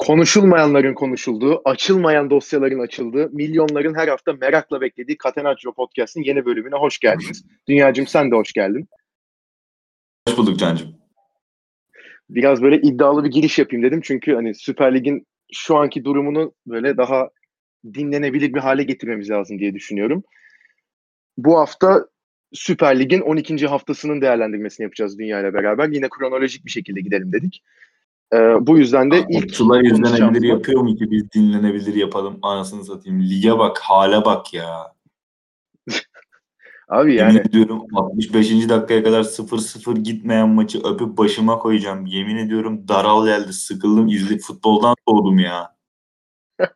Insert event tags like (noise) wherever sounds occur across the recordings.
konuşulmayanların konuşulduğu, açılmayan dosyaların açıldığı, milyonların her hafta merakla beklediği Catenaccio Podcast'in yeni bölümüne hoş geldiniz. Dünyacım sen de hoş geldin. Hoş bulduk Can'cığım. Biraz böyle iddialı bir giriş yapayım dedim. Çünkü hani Süper Lig'in şu anki durumunu böyle daha dinlenebilir bir hale getirmemiz lazım diye düşünüyorum. Bu hafta Süper Lig'in 12. haftasının değerlendirmesini yapacağız Dünya ile beraber. Yine kronolojik bir şekilde gidelim dedik. Ee, bu yüzden de ilk Sular izlenebilir yapıyor mu ki biz dinlenebilir yapalım anasını satayım. Lige bak hale bak ya. (laughs) Abi yani. Yemin ediyorum 65. dakikaya kadar 0-0 gitmeyen maçı öpüp başıma koyacağım. Yemin ediyorum daral geldi. Sıkıldım. izli futboldan soğudum ya. (laughs)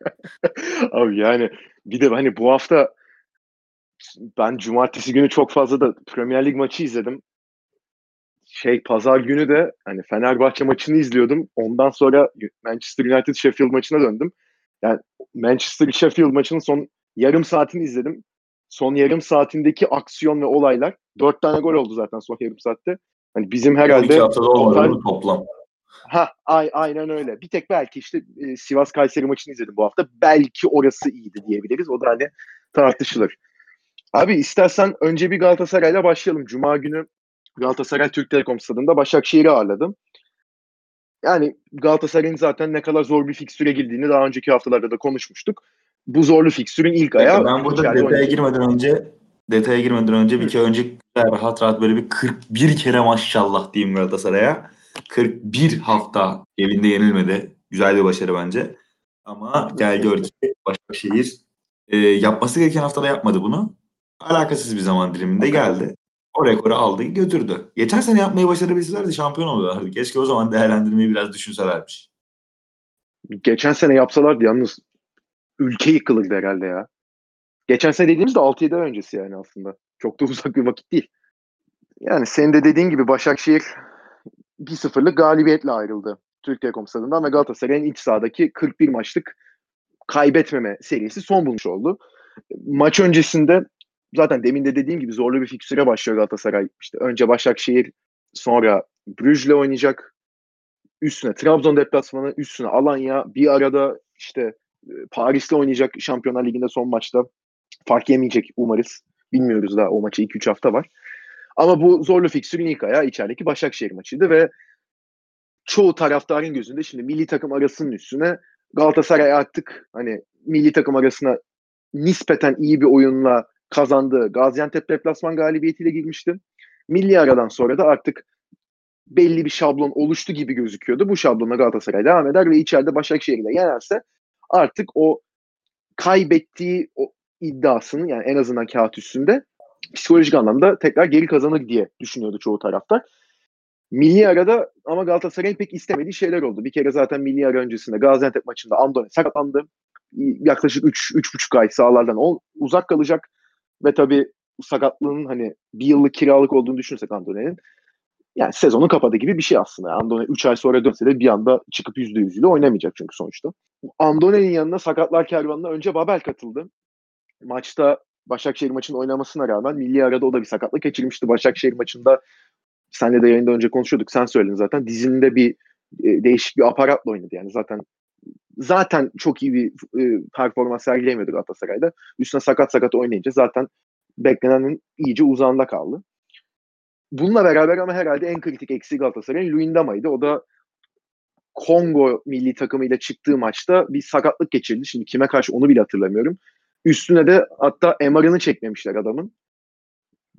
Abi yani bir de hani bu hafta ben cumartesi günü çok fazla da Premier Lig maçı izledim şey pazar günü de hani Fenerbahçe maçını izliyordum. Ondan sonra Manchester United Sheffield maçına döndüm. Yani Manchester Sheffield maçının son yarım saatini izledim. Son yarım saatindeki aksiyon ve olaylar. Dört tane gol oldu zaten son yarım saatte. Hani bizim herhalde total, toplam. Ha, ay, aynen öyle. Bir tek belki işte e, Sivas Kayseri maçını izledim bu hafta. Belki orası iyiydi diyebiliriz. O da hani tartışılır. Abi istersen önce bir Galatasaray'la başlayalım. Cuma günü Galatasaray Türk Telekom stadında Başakşehir'i ağırladım. Yani Galatasaray'ın zaten ne kadar zor bir fikstüre girdiğini daha önceki haftalarda da konuşmuştuk. Bu zorlu fikstürün ilk ayağı. Ben burada detaya oynayacak. girmeden önce detaya girmeden önce bir kere önce rahat rahat böyle bir 41 kere maşallah diyeyim Galatasaray'a. 41 hafta evinde yenilmedi. Güzel bir başarı bence. Ama gel gör ki Başakşehir e, yapması gereken haftada yapmadı bunu. Alakasız bir zaman diliminde geldi. O rekoru aldı götürdü. Geçen sene yapmayı başarabilselerdi şampiyon oluyorlardı. Keşke o zaman değerlendirmeyi biraz düşünselermiş. Geçen sene yapsalardı yalnız ülke yıkılırdı herhalde ya. Geçen sene dediğimiz de 6-7 ay öncesi yani aslında. Çok da uzak bir vakit değil. Yani senin de dediğin gibi Başakşehir 1-0'lık galibiyetle ayrıldı Türk Telekom stadından ve Galatasaray'ın iç sahadaki 41 maçlık kaybetmeme serisi son bulmuş oldu. Maç öncesinde zaten demin de dediğim gibi zorlu bir fikstüre başlıyor Galatasaray. İşte önce Başakşehir, sonra Brüj'le oynayacak. Üstüne Trabzon deplasmanı, üstüne Alanya, bir arada işte e, Paris'le oynayacak Şampiyonlar Ligi'nde son maçta. Fark yemeyecek umarız. Bilmiyoruz daha o maçı 2-3 hafta var. Ama bu zorlu fikstürün ilk ayağı içerideki Başakşehir maçıydı ve çoğu taraftarın gözünde şimdi milli takım arasının üstüne Galatasaray artık hani milli takım arasına nispeten iyi bir oyunla kazandığı Gaziantep deplasman galibiyetiyle girmişti. Milli aradan sonra da artık belli bir şablon oluştu gibi gözüküyordu. Bu şablona Galatasaray devam eder ve içeride Başakşehir'le yenerse artık o kaybettiği o iddiasını yani en azından kağıt üstünde psikolojik anlamda tekrar geri kazanır diye düşünüyordu çoğu taraftar. Milli arada ama Galatasaray'ın pek istemediği şeyler oldu. Bir kere zaten milli ara öncesinde Gaziantep maçında Andone sakatlandı. Yaklaşık 3-3,5 ay sahalardan uzak kalacak. Ve tabii sakatlığının hani bir yıllık kiralık olduğunu düşünsek Andone'nin yani sezonu kapadı gibi bir şey aslında. Andone 3 ay sonra dönse de bir anda çıkıp %100 ile oynamayacak çünkü sonuçta. Andone'nin yanına sakatlar kervanına önce Babel katıldı. Maçta Başakşehir maçının oynamasına rağmen milli arada o da bir sakatlık geçirmişti. Başakşehir maçında senle de yayında önce konuşuyorduk. Sen söyledin zaten. Dizinde bir e, değişik bir aparatla oynadı. Yani zaten zaten çok iyi bir e, performans sergileyemiyordu Galatasaray'da. Üstüne sakat sakat oynayınca zaten beklenenin iyice uzağında kaldı. Bununla beraber ama herhalde en kritik eksiği Galatasaray'ın Luyendama'ydı. O da Kongo milli takımıyla çıktığı maçta bir sakatlık geçirdi. Şimdi kime karşı onu bile hatırlamıyorum. Üstüne de hatta MR'ını çekmemişler adamın.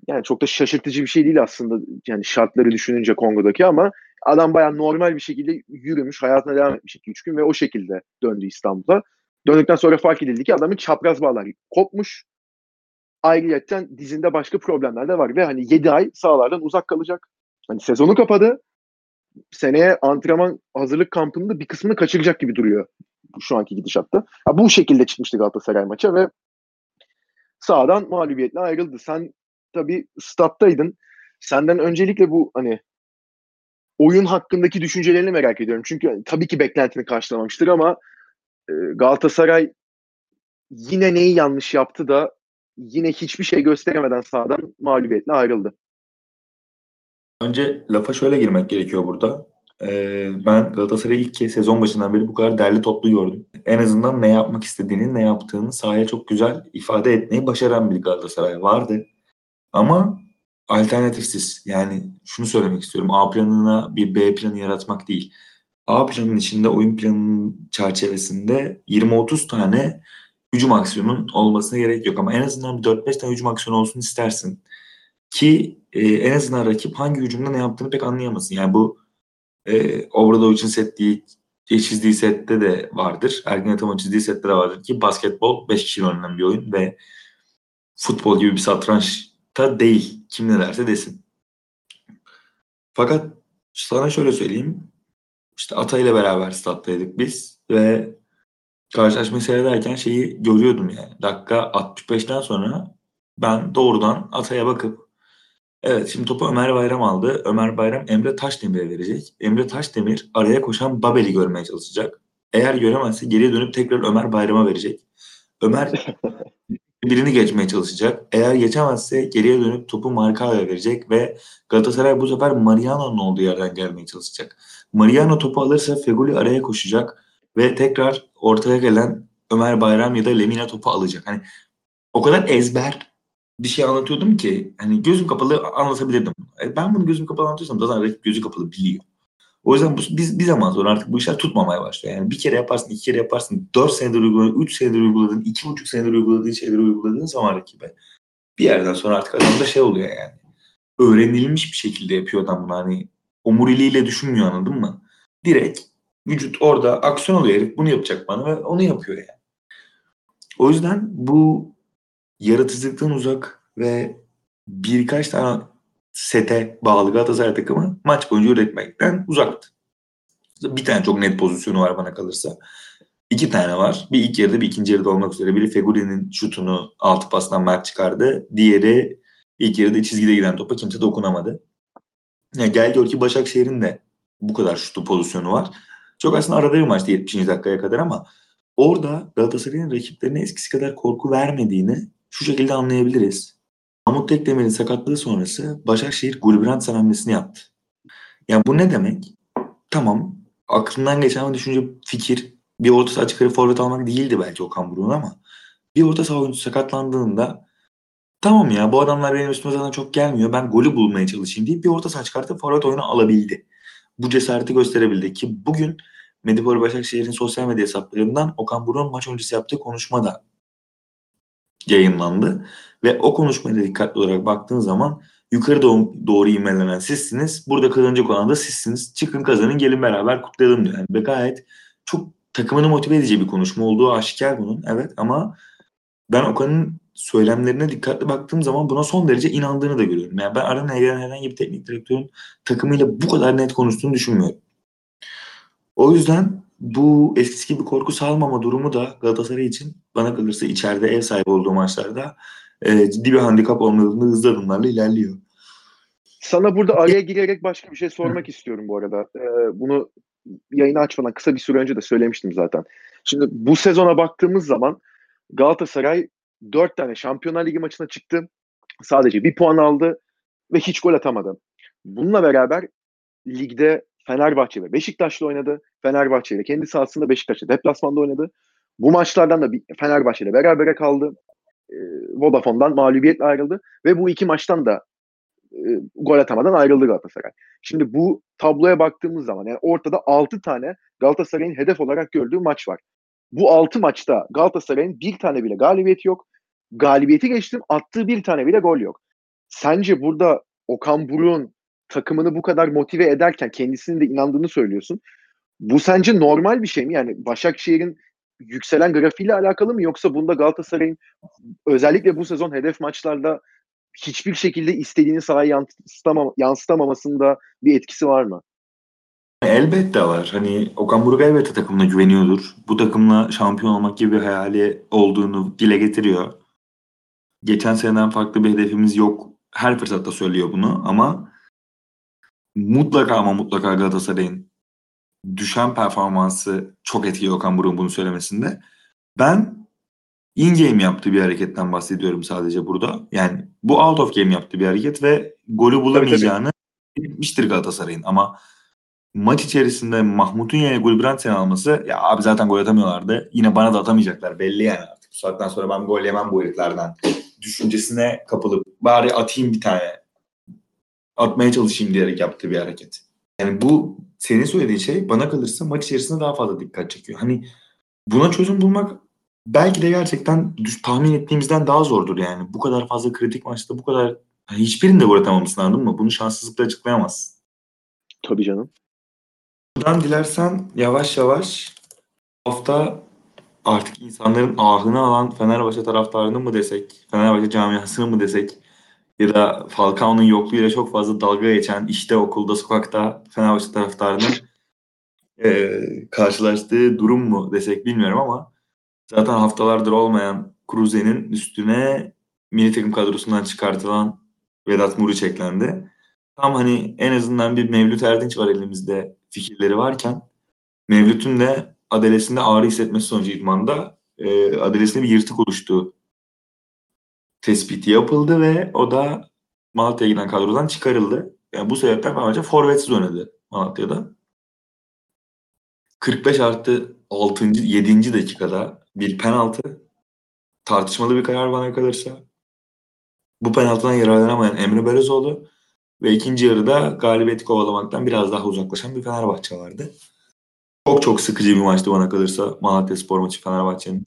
Yani çok da şaşırtıcı bir şey değil aslında yani şartları düşününce Kongo'daki ama Adam bayağı normal bir şekilde yürümüş, hayatına devam etmiş 2-3 gün ve o şekilde döndü İstanbul'a. Döndükten sonra fark edildi ki adamın çapraz bağları kopmuş. Ayrıca dizinde başka problemler de var ve hani 7 ay sahalardan uzak kalacak. Hani sezonu kapadı. Seneye antrenman hazırlık kampında bir kısmını kaçıracak gibi duruyor şu anki gidişatta. Ha, bu şekilde çıkmıştı Galatasaray maça ve sahadan mağlubiyetle ayrıldı. Sen tabii stat'taydın. Senden öncelikle bu hani oyun hakkındaki düşüncelerini merak ediyorum. Çünkü tabii ki beklentini karşılamamıştır ama e, Galatasaray yine neyi yanlış yaptı da yine hiçbir şey gösteremeden sahadan mağlubiyetle ayrıldı. Önce lafa şöyle girmek gerekiyor burada. Ee, ben Galatasaray'ı ilk kez sezon başından beri bu kadar derli toplu gördüm. En azından ne yapmak istediğini, ne yaptığını sahaya çok güzel ifade etmeyi başaran bir Galatasaray vardı. Ama alternatifsiz. Yani şunu söylemek istiyorum. A planına bir B planı yaratmak değil. A planının içinde oyun planının çerçevesinde 20-30 tane hücum aksiyonun olmasına gerek yok. Ama en azından 4-5 tane hücum aksiyonu olsun istersin. Ki e, en azından rakip hangi hücumda ne yaptığını pek anlayamasın. Yani bu e, Obradovic'in settiği, çizdiği sette de vardır. Ergin Ataman'ın çizdiği sette de vardır ki basketbol 5 kişiyle oynanan bir oyun ve futbol gibi bir satrançta değil. Kim ne derse desin. Fakat sana şöyle söyleyeyim. İşte Ata ile beraber stat'taydık biz ve karşılaşmayı seyrederken şeyi görüyordum yani. Dakika 65'ten sonra ben doğrudan Atay'a bakıp Evet şimdi topu Ömer Bayram aldı. Ömer Bayram Emre Taşdemir'e verecek. Emre Taşdemir araya koşan Babel'i görmeye çalışacak. Eğer göremezse geriye dönüp tekrar Ömer Bayram'a verecek. Ömer (laughs) birini geçmeye çalışacak. Eğer geçemezse geriye dönüp topu Marka'ya verecek ve Galatasaray bu sefer Mariano'nun olduğu yerden gelmeye çalışacak. Mariano topu alırsa Feguli araya koşacak ve tekrar ortaya gelen Ömer Bayram ya da Lemina topu alacak. Hani o kadar ezber bir şey anlatıyordum ki hani gözüm kapalı anlatabilirdim. E, ben bunu gözüm kapalı anlatıyorsam zaten rakip gözü kapalı biliyor. O yüzden bu, biz bir zaman sonra artık bu işler tutmamaya başlıyor. Yani bir kere yaparsın, iki kere yaparsın, dört senedir uyguladın, üç senedir uyguladın, iki buçuk senedir uyguladığın şeyleri uyguladığın zaman rakibe bir yerden sonra artık adamda şey oluyor yani. Öğrenilmiş bir şekilde yapıyor adam bunu. Hani omuriliğiyle düşünmüyor anladın mı? Direkt vücut orada aksiyon oluyor herif bunu yapacak bana ve onu yapıyor yani. O yüzden bu yaratıcılıktan uzak ve birkaç tane sete bağlı Galatasaray takımı maç boyunca üretmekten uzaktı. Bir tane çok net pozisyonu var bana kalırsa. İki tane var. Bir ilk yarıda bir ikinci yarıda olmak üzere. Biri Feguri'nin şutunu altı pastan Mert çıkardı. Diğeri ilk yarıda çizgide giden topa kimse dokunamadı. Yani gel gör ki Başakşehir'in de bu kadar şutu pozisyonu var. Çok aslında arada bir maçtı 70. dakikaya kadar ama orada Galatasaray'ın rakiplerine eskisi kadar korku vermediğini şu şekilde anlayabiliriz. Mahmut Tekdemir'in sakatlığı sonrası Başakşehir Gulbrandsen hamlesini yaptı. Yani bu ne demek? Tamam aklından geçen düşünce fikir bir orta saha çıkarı forvet almak değildi belki Okan Buruk'un ama bir orta saha oyuncusu sakatlandığında tamam ya bu adamlar benim üstüme zaten çok gelmiyor ben golü bulmaya çalışayım deyip bir orta saha çıkartıp forvet oyunu alabildi. Bu cesareti gösterebildi ki bugün Medipol Başakşehir'in sosyal medya hesaplarından Okan Buruk'un maç öncesi yaptığı konuşmada yayınlandı. Ve o konuşmaya dikkatli olarak baktığın zaman yukarı doğru, doğru ivmelenen sizsiniz. Burada kazanacak olan da sizsiniz. Çıkın kazanın gelin beraber kutlayalım diyor. Yani ve gayet çok takımını motive edici bir konuşma olduğu aşikar bunun. Evet ama ben Okan'ın söylemlerine dikkatli baktığım zaman buna son derece inandığını da görüyorum. Yani ben aranaya gelen herhangi bir teknik direktörün takımıyla bu kadar net konuştuğunu düşünmüyorum. O yüzden bu eskisi gibi korku salmama durumu da Galatasaray için bana kalırsa içeride ev sahibi olduğu maçlarda e, ciddi bir handikap olmadığında hızlı adımlarla ilerliyor. Sana burada araya girerek başka bir şey sormak istiyorum bu arada. Ee, bunu yayını açmadan kısa bir süre önce de söylemiştim zaten. Şimdi bu sezona baktığımız zaman Galatasaray 4 tane Şampiyonlar Ligi maçına çıktı. Sadece bir puan aldı ve hiç gol atamadı. Bununla beraber ligde Fenerbahçe ve Beşiktaş'la oynadı. Fenerbahçe ile kendi sahasında Beşiktaş'la deplasmanda oynadı. Bu maçlardan da Fenerbahçe ile berabere kaldı. Vodafone'dan mağlubiyetle ayrıldı ve bu iki maçtan da e, gol atamadan ayrıldı Galatasaray. Şimdi bu tabloya baktığımız zaman yani ortada 6 tane Galatasaray'ın hedef olarak gördüğü maç var. Bu 6 maçta Galatasaray'ın bir tane bile galibiyeti yok. Galibiyeti geçtim attığı bir tane bile gol yok. Sence burada Okan Buruk'un takımını bu kadar motive ederken kendisinin de inandığını söylüyorsun. Bu sence normal bir şey mi? Yani Başakşehir'in yükselen grafiğiyle alakalı mı yoksa bunda Galatasaray'ın özellikle bu sezon hedef maçlarda hiçbir şekilde istediğini sahaya yansıtamam yansıtamamasında bir etkisi var mı? Elbette var. Hani Okan Buruk elbette takımına güveniyordur. Bu takımla şampiyon olmak gibi bir hayali olduğunu dile getiriyor. Geçen seneden farklı bir hedefimiz yok. Her fırsatta söylüyor bunu ama mutlaka ama mutlaka Galatasaray'ın düşen performansı çok etkili Okan Buruk'un bunu söylemesinde. Ben in-game yaptığı bir hareketten bahsediyorum sadece burada. Yani bu out of game yaptığı bir hareket ve golü bulamayacağını bilmiştir Galatasaray'ın ama maç içerisinde Mahmut'un yerine Gulbrandsen alması ya abi zaten gol atamıyorlardı. Yine bana da atamayacaklar belli yani artık. Bu saatten sonra ben gol yemem bu heriflerden. Düşüncesine kapılıp bari atayım bir tane. Atmaya çalışayım diyerek yaptığı bir hareket. Yani bu senin söylediğin şey bana kalırsa maç içerisinde daha fazla dikkat çekiyor. Hani buna çözüm bulmak belki de gerçekten düş, tahmin ettiğimizden daha zordur yani. Bu kadar fazla kritik maçta bu kadar yani hiçbirinde gol atamamışsın anladın mı? Bunu şanssızlıkla açıklayamazsın. Tabii canım. Buradan dilersen yavaş yavaş hafta artık insanların ahını alan Fenerbahçe taraftarını mı desek, Fenerbahçe camiasını mı desek ya da Falcao'nun yokluğuyla çok fazla dalga geçen işte okulda sokakta Fenerbahçe taraftarının (laughs) e, karşılaştığı durum mu desek bilmiyorum ama zaten haftalardır olmayan Kruse'nin üstüne milli takım kadrosundan çıkartılan Vedat Muriç eklendi. Tam hani en azından bir Mevlüt Erdinç var elimizde fikirleri varken Mevlüt'ün de adalesinde ağrı hissetmesi sonucu idmanda e, adalesinde bir yırtık oluştu tespiti yapıldı ve o da Malatya'ya giden kadrodan çıkarıldı. Yani bu sebepten Fenerbahçe forvetsiz oynadı Malatya'da. 45 artı 6. 7. dakikada bir penaltı tartışmalı bir karar bana kalırsa. Bu penaltıdan yararlanamayan Emre Belözoğlu ve ikinci yarıda galibiyeti kovalamaktan biraz daha uzaklaşan bir Fenerbahçe vardı. Çok çok sıkıcı bir maçtı bana kalırsa Malatya Spor maçı Fenerbahçe'nin.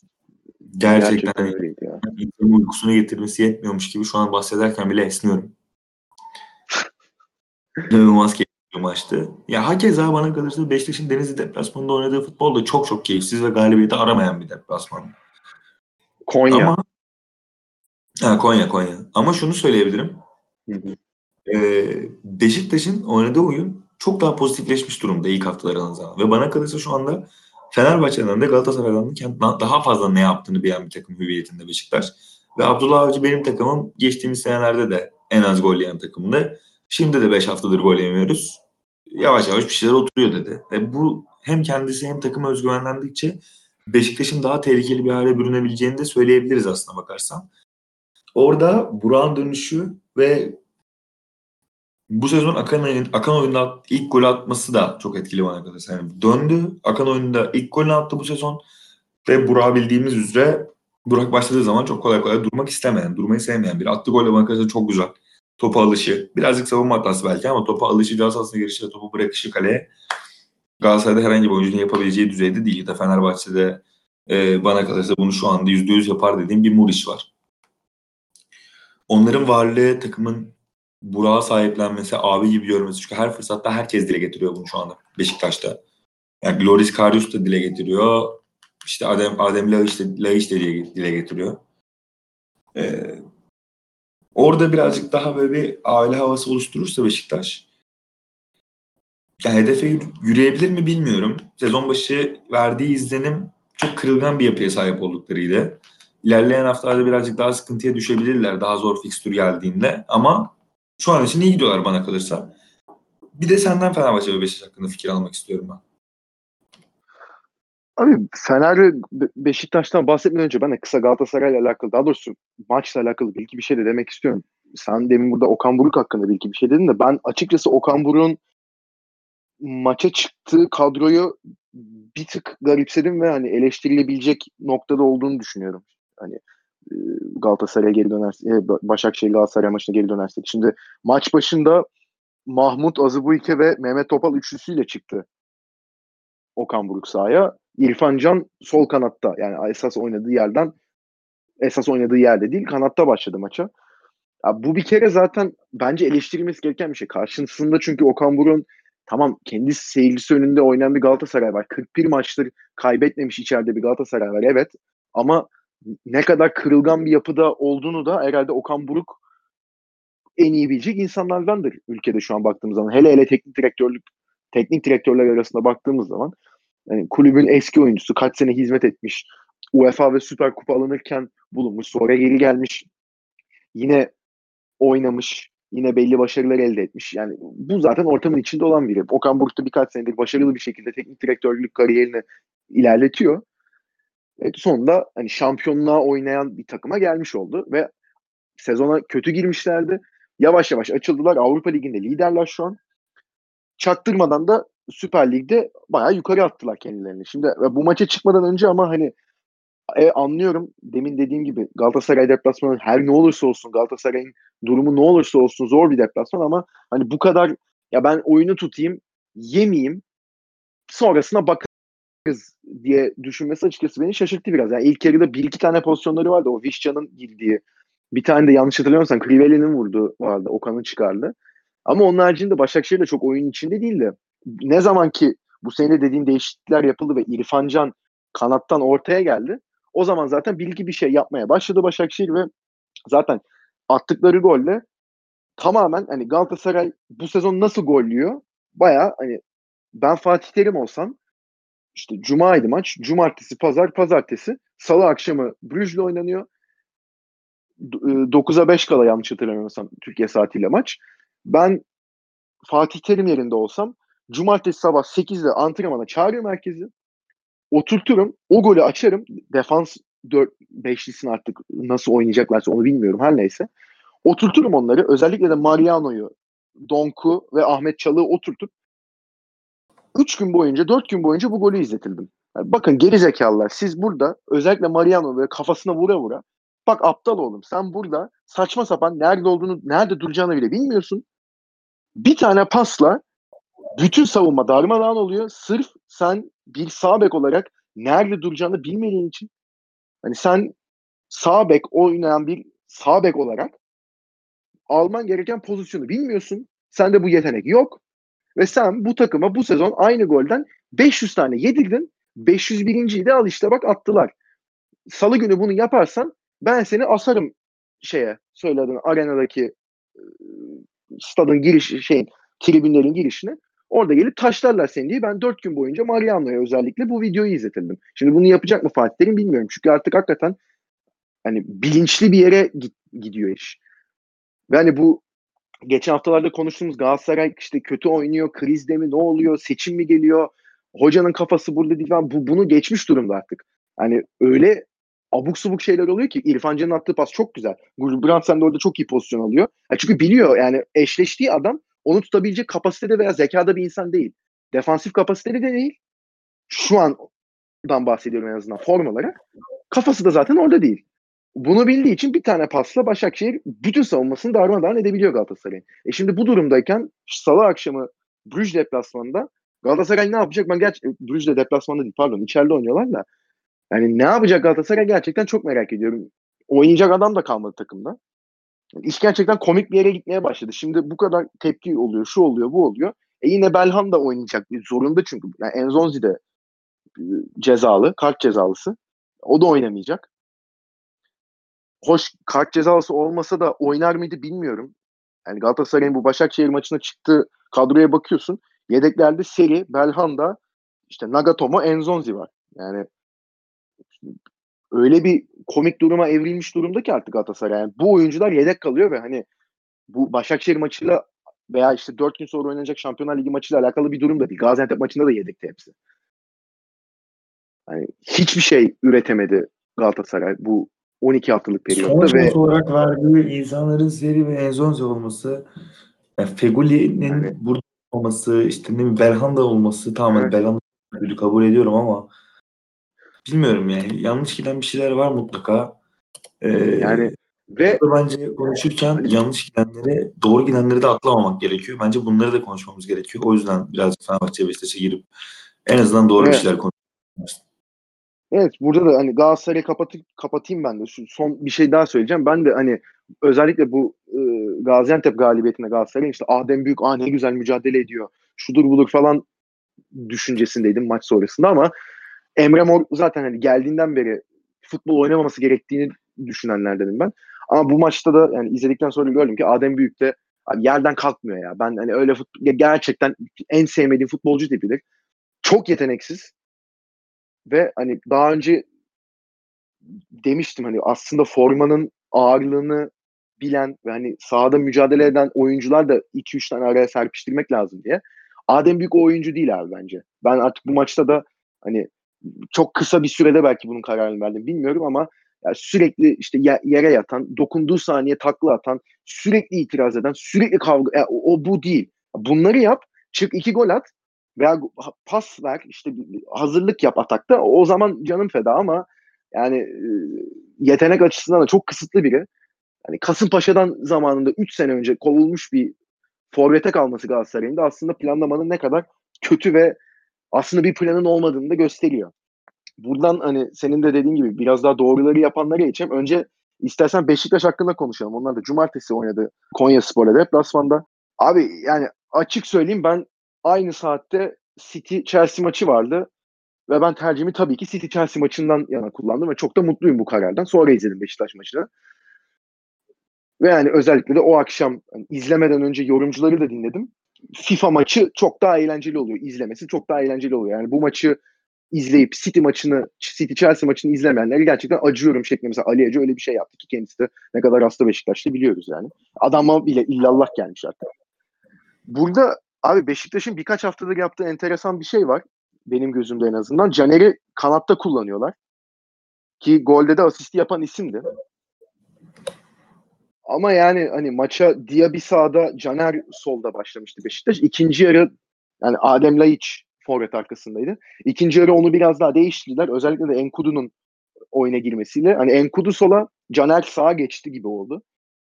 Gerçekten, Gerçekten hani öyleydi uykusunu getirmesi yetmiyormuş gibi şu an bahsederken bile esniyorum. İnanılmaz keyifli bir maçtı. Ya hakeza bana kalırsa Beşiktaş'ın Denizli deplasmanında oynadığı futbol da çok çok keyifsiz ve galibiyeti aramayan bir deplasman. Konya. Ama, ha, Konya Konya. Ama şunu söyleyebilirim. Hı hı. Ee, Beşiktaş'ın oynadığı oyun çok daha pozitifleşmiş durumda ilk haftalara nazaran. Ve bana kalırsa şu anda Fenerbahçe'den de Galatasaray'dan da daha fazla ne yaptığını bilen bir takım hüviyetinde Beşiktaş. Ve Abdullah Avcı benim takımım geçtiğimiz senelerde de en az gol yiyen takımdı. Şimdi de 5 haftadır gol yemiyoruz. Yavaş yavaş bir şeyler oturuyor dedi. Ve bu hem kendisi hem takım özgüvenlendikçe Beşiktaş'ın daha tehlikeli bir hale bürünebileceğini de söyleyebiliriz aslında bakarsan. Orada Burak'ın dönüşü ve bu sezon Akan, Akan oyunda ilk gol atması da çok etkili bana kadar. Yani döndü. Akan oyunda ilk golünü attı bu sezon. Ve Burak bildiğimiz üzere Burak başladığı zaman çok kolay kolay durmak istemeyen, durmayı sevmeyen bir. Attı golle bana kadar çok güzel. Topa alışı. Birazcık savunma hatası belki ama topa alışı, cihaz sahasına girişi, topu bırakışı kaleye. Galatasaray'da herhangi bir oyuncunun yapabileceği düzeyde değil. Da Fenerbahçe'de e, bana kalırsa bunu şu anda %100 yapar dediğim bir Muriç var. Onların varlığı takımın Burak'a sahiplenmesi, abi gibi görmesi. Çünkü her fırsatta herkes dile getiriyor bunu şu anda Beşiktaş'ta. Yani Loris Karius da dile getiriyor. İşte Adem, Adem Laiş de, Laiş de dile, getiriyor. Ee, orada birazcık daha böyle bir aile havası oluşturursa Beşiktaş yani hedefe yürüyebilir mi bilmiyorum. Sezon başı verdiği izlenim çok kırılgan bir yapıya sahip olduklarıydı. İlerleyen haftalarda birazcık daha sıkıntıya düşebilirler daha zor fikstür geldiğinde ama şu an için iyi gidiyorlar bana kalırsa. Bir de senden Fenerbahçe ve Beşiktaş hakkında fikir almak istiyorum ben. Abi Fener Beşiktaş'tan bahsetmeden önce ben de kısa Galatasaray'la alakalı daha doğrusu maçla alakalı bilgi bir şey de demek istiyorum. Sen demin burada Okan Buruk hakkında bilgi bir şey dedin de ben açıkçası Okan Buruk'un maça çıktığı kadroyu bir tık garipsedim ve hani eleştirilebilecek noktada olduğunu düşünüyorum. Hani Galatasaray'a geri dönersek, e, Başakşehir Galatasaray maçına geri dönersek. Şimdi maç başında Mahmut Azıbuyke ve Mehmet Topal üçlüsüyle çıktı Okan Buruk sahaya. İrfan Can sol kanatta yani esas oynadığı yerden esas oynadığı yerde değil kanatta başladı maça. Ya bu bir kere zaten bence eleştirilmesi gereken bir şey. Karşısında çünkü Okan Buruk'un tamam kendi seyircisi önünde oynayan bir Galatasaray var. 41 maçtır kaybetmemiş içeride bir Galatasaray var evet. Ama ne kadar kırılgan bir yapıda olduğunu da herhalde Okan Buruk en iyi bilecek insanlardandır ülkede şu an baktığımız zaman. Hele hele teknik direktörlük teknik direktörler arasında baktığımız zaman yani kulübün eski oyuncusu kaç sene hizmet etmiş. UEFA ve Süper Kupa alınırken bulunmuş. Sonra geri gelmiş. Yine oynamış. Yine belli başarılar elde etmiş. Yani bu zaten ortamın içinde olan biri. Okan Buruk da birkaç senedir başarılı bir şekilde teknik direktörlük kariyerini ilerletiyor. Evet, sonunda hani şampiyonluğa oynayan bir takıma gelmiş oldu ve sezona kötü girmişlerdi. Yavaş yavaş açıldılar. Avrupa Ligi'nde liderler şu an. Çaktırmadan da Süper Lig'de bayağı yukarı attılar kendilerini. Şimdi bu maça çıkmadan önce ama hani e, anlıyorum demin dediğim gibi Galatasaray deplasmanı her ne olursa olsun Galatasaray'ın durumu ne olursa olsun zor bir deplasman ama hani bu kadar ya ben oyunu tutayım yemeyeyim sonrasına bakarız diye düşünmesi açıkçası beni şaşırttı biraz. Yani ilk yarıda bir iki tane pozisyonları vardı. O Vişcan'ın girdiği. Bir tane de yanlış hatırlamıyorsam Kriveli'nin vurdu vardı. Okan'ın çıkardı. Ama onun haricinde Başakşehir de çok oyunun içinde değildi. Ne zaman ki bu sene dediğin değişiklikler yapıldı ve İrfan Can kanattan ortaya geldi. O zaman zaten bilgi bir şey yapmaya başladı Başakşehir ve zaten attıkları golle tamamen hani Galatasaray bu sezon nasıl gollüyor? Baya hani ben Fatih Terim olsam işte Cuma'ydı maç. Cumartesi, pazar, pazartesi. Salı akşamı Brüj'le oynanıyor. 9'a 5 kala yanlış hatırlamıyorsam Türkiye saatiyle maç. Ben Fatih Terim yerinde olsam Cumartesi sabah 8'de antrenmana çağırıyorum herkesi. Oturturum. O golü açarım. Defans 4 5'lisini artık nasıl oynayacaklarsa onu bilmiyorum her neyse. Oturturum onları. Özellikle de Mariano'yu, Donku ve Ahmet Çalık'ı oturtup 3 gün boyunca, 4 gün boyunca bu golü izletildim. Yani bakın geri zekalılar siz burada özellikle Mariano böyle kafasına vura vura bak aptal oğlum sen burada saçma sapan nerede olduğunu, nerede duracağını bile bilmiyorsun. Bir tane pasla bütün savunma darmadağın oluyor. Sırf sen bir sağ bek olarak nerede duracağını bilmediğin için hani sen sağ bek oynayan bir sağ bek olarak alman gereken pozisyonu bilmiyorsun. Sende bu yetenek yok. Ve sen bu takıma bu sezon aynı golden 500 tane yedirdin. 501.yi de al işte bak attılar. Salı günü bunu yaparsan ben seni asarım şeye söyledin arenadaki stadın giriş şeyin tribünlerin girişine. Orada gelip taşlarlar seni diye ben dört gün boyunca Mariano'ya özellikle bu videoyu izletildim. Şimdi bunu yapacak mı Fatih Terim bilmiyorum. Çünkü artık hakikaten hani bilinçli bir yere gidiyor iş. Ve hani bu geçen haftalarda konuştuğumuz Galatasaray işte kötü oynuyor, krizde mi ne oluyor, seçim mi geliyor, hocanın kafası burada değil falan bu, bunu geçmiş durumda artık. Hani öyle abuk subuk şeyler oluyor ki İrfan Can'ın attığı pas çok güzel. Gulbrandsen de orada çok iyi pozisyon alıyor. Ya çünkü biliyor yani eşleştiği adam onu tutabilecek kapasitede veya zekada bir insan değil. Defansif kapasitede de değil. Şu andan bahsediyorum en azından form olarak. Kafası da zaten orada değil. Bunu bildiği için bir tane pasla Başakşehir bütün savunmasını darmadağın edebiliyor Galatasaray'ın. E şimdi bu durumdayken salı akşamı Brüj deplasmanında Galatasaray ne yapacak? Ben gerçi Brüj'de deplasmanda değil pardon içeride oynuyorlar da. Yani ne yapacak Galatasaray gerçekten çok merak ediyorum. Oynayacak adam da kalmadı takımda. İş gerçekten komik bir yere gitmeye başladı. Şimdi bu kadar tepki oluyor, şu oluyor, bu oluyor. E yine Belhan da oynayacak. Zorunda çünkü. Yani Enzonzi de e, cezalı, kart cezalısı. O da oynamayacak. Hoş kart cezalısı olmasa da oynar mıydı bilmiyorum. Yani Galatasaray'ın bu Başakşehir maçına çıktığı kadroya bakıyorsun. Yedeklerde Seri, Belhanda, işte Nagatomo, Enzonzi var. Yani öyle bir komik duruma evrilmiş durumda ki artık Galatasaray. Yani bu oyuncular yedek kalıyor ve hani bu Başakşehir maçıyla veya işte 4 gün sonra oynanacak Şampiyonlar Ligi maçıyla alakalı bir durum da değil. Gaziantep maçında da yedekti hepsi. Yani hiçbir şey üretemedi Galatasaray bu 12 haftalık periyotta Son ve olarak verdiği insanların Seri ve Enzonzi olması yani Feguli'nin yani, burada olması işte ne bileyim Belhanda olması tamam evet. Belhanda kabul ediyorum ama bilmiyorum yani yanlış giden bir şeyler var mutlaka. Ee, yani ve bence konuşurken yanlış gidenleri, doğru gidenleri de atlamamak gerekiyor. Bence bunları da konuşmamız gerekiyor. O yüzden birazcık Fenerbahçe Beşiktaş'a girip en azından doğru evet. bir şeyler konuşmamız. Evet burada da hani Galatasaray'ı kapatayım, kapatayım ben de. Şu son bir şey daha söyleyeceğim. Ben de hani özellikle bu e, Gaziantep galibiyetinde Galatasaray'ın işte Adem Büyük ah ne güzel mücadele ediyor. Şudur budur falan düşüncesindeydim maç sonrasında ama Emre Mor zaten hani geldiğinden beri futbol oynamaması gerektiğini düşünenlerdenim ben. Ama bu maçta da yani izledikten sonra gördüm ki Adem Büyük de abi yerden kalkmıyor ya. Ben hani öyle futbol, gerçekten en sevmediğim futbolcu tipidir. Çok yeteneksiz. Ve hani daha önce demiştim hani aslında formanın ağırlığını bilen ve hani sahada mücadele eden oyuncular da 2-3 tane araya serpiştirmek lazım diye. Adem Büyük o oyuncu değil abi bence. Ben artık bu maçta da hani çok kısa bir sürede belki bunun kararını verdim bilmiyorum ama yani sürekli işte yere yatan, dokunduğu saniye takla atan, sürekli itiraz eden, sürekli kavga yani o, o bu değil. Bunları yap, çık iki gol at. Veya pas ver işte hazırlık yap atakta o zaman canım feda ama yani yetenek açısından da çok kısıtlı biri. Yani Kasımpaşa'dan zamanında 3 sene önce kovulmuş bir forvete kalması Galatasaray'ın da aslında planlamanın ne kadar kötü ve aslında bir planın olmadığını da gösteriyor. Buradan hani senin de dediğin gibi biraz daha doğruları yapanlara geçeyim. Önce istersen Beşiktaş hakkında konuşalım. Onlar da cumartesi oynadı Konya Spor'la deplasmanda. Abi yani açık söyleyeyim ben aynı saatte City Chelsea maçı vardı. Ve ben tercihimi tabii ki City Chelsea maçından yana kullandım ve çok da mutluyum bu karardan. Sonra izledim Beşiktaş maçını. Ve yani özellikle de o akşam yani izlemeden önce yorumcuları da dinledim. FIFA maçı çok daha eğlenceli oluyor. İzlemesi çok daha eğlenceli oluyor. Yani bu maçı izleyip City maçını, City Chelsea maçını izlemeyenleri gerçekten acıyorum şeklinde. Mesela Ali Ece öyle bir şey yaptı ki kendisi de ne kadar hasta Beşiktaş'ta biliyoruz yani. Adama bile illallah gelmiş artık. Burada abi Beşiktaş'ın birkaç haftadır yaptığı enteresan bir şey var. Benim gözümde en azından. Caner'i kanatta kullanıyorlar. Ki golde de asisti yapan isimdi. Ama yani hani maça Diaby sağda, Caner solda başlamıştı Beşiktaş. İkinci yarı yani Adem Laiç forvet arkasındaydı. İkinci yarı onu biraz daha değiştirdiler. Özellikle de Enkudu'nun oyuna girmesiyle. Hani Enkudu sola, Caner sağa geçti gibi oldu.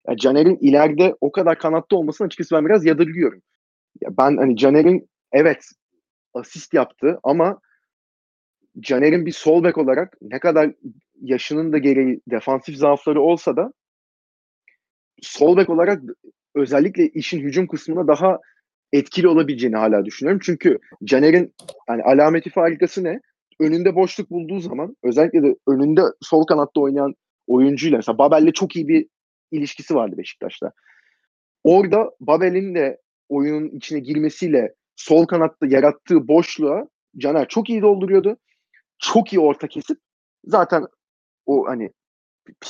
Yani Caner'in ileride o kadar kanatta olmasını açıkçası ben biraz yadırgıyorum. Ben hani Caner'in evet asist yaptı ama Caner'in bir sol bek olarak ne kadar yaşının da gereği defansif zaafları olsa da sol bek olarak özellikle işin hücum kısmına daha etkili olabileceğini hala düşünüyorum. Çünkü Caner'in hani alameti farikası ne? Önünde boşluk bulduğu zaman özellikle de önünde sol kanatta oynayan oyuncuyla mesela Babel'le çok iyi bir ilişkisi vardı Beşiktaş'ta. Orada Babel'in de oyunun içine girmesiyle sol kanatta yarattığı boşluğa Caner çok iyi dolduruyordu. Çok iyi orta kesip zaten o hani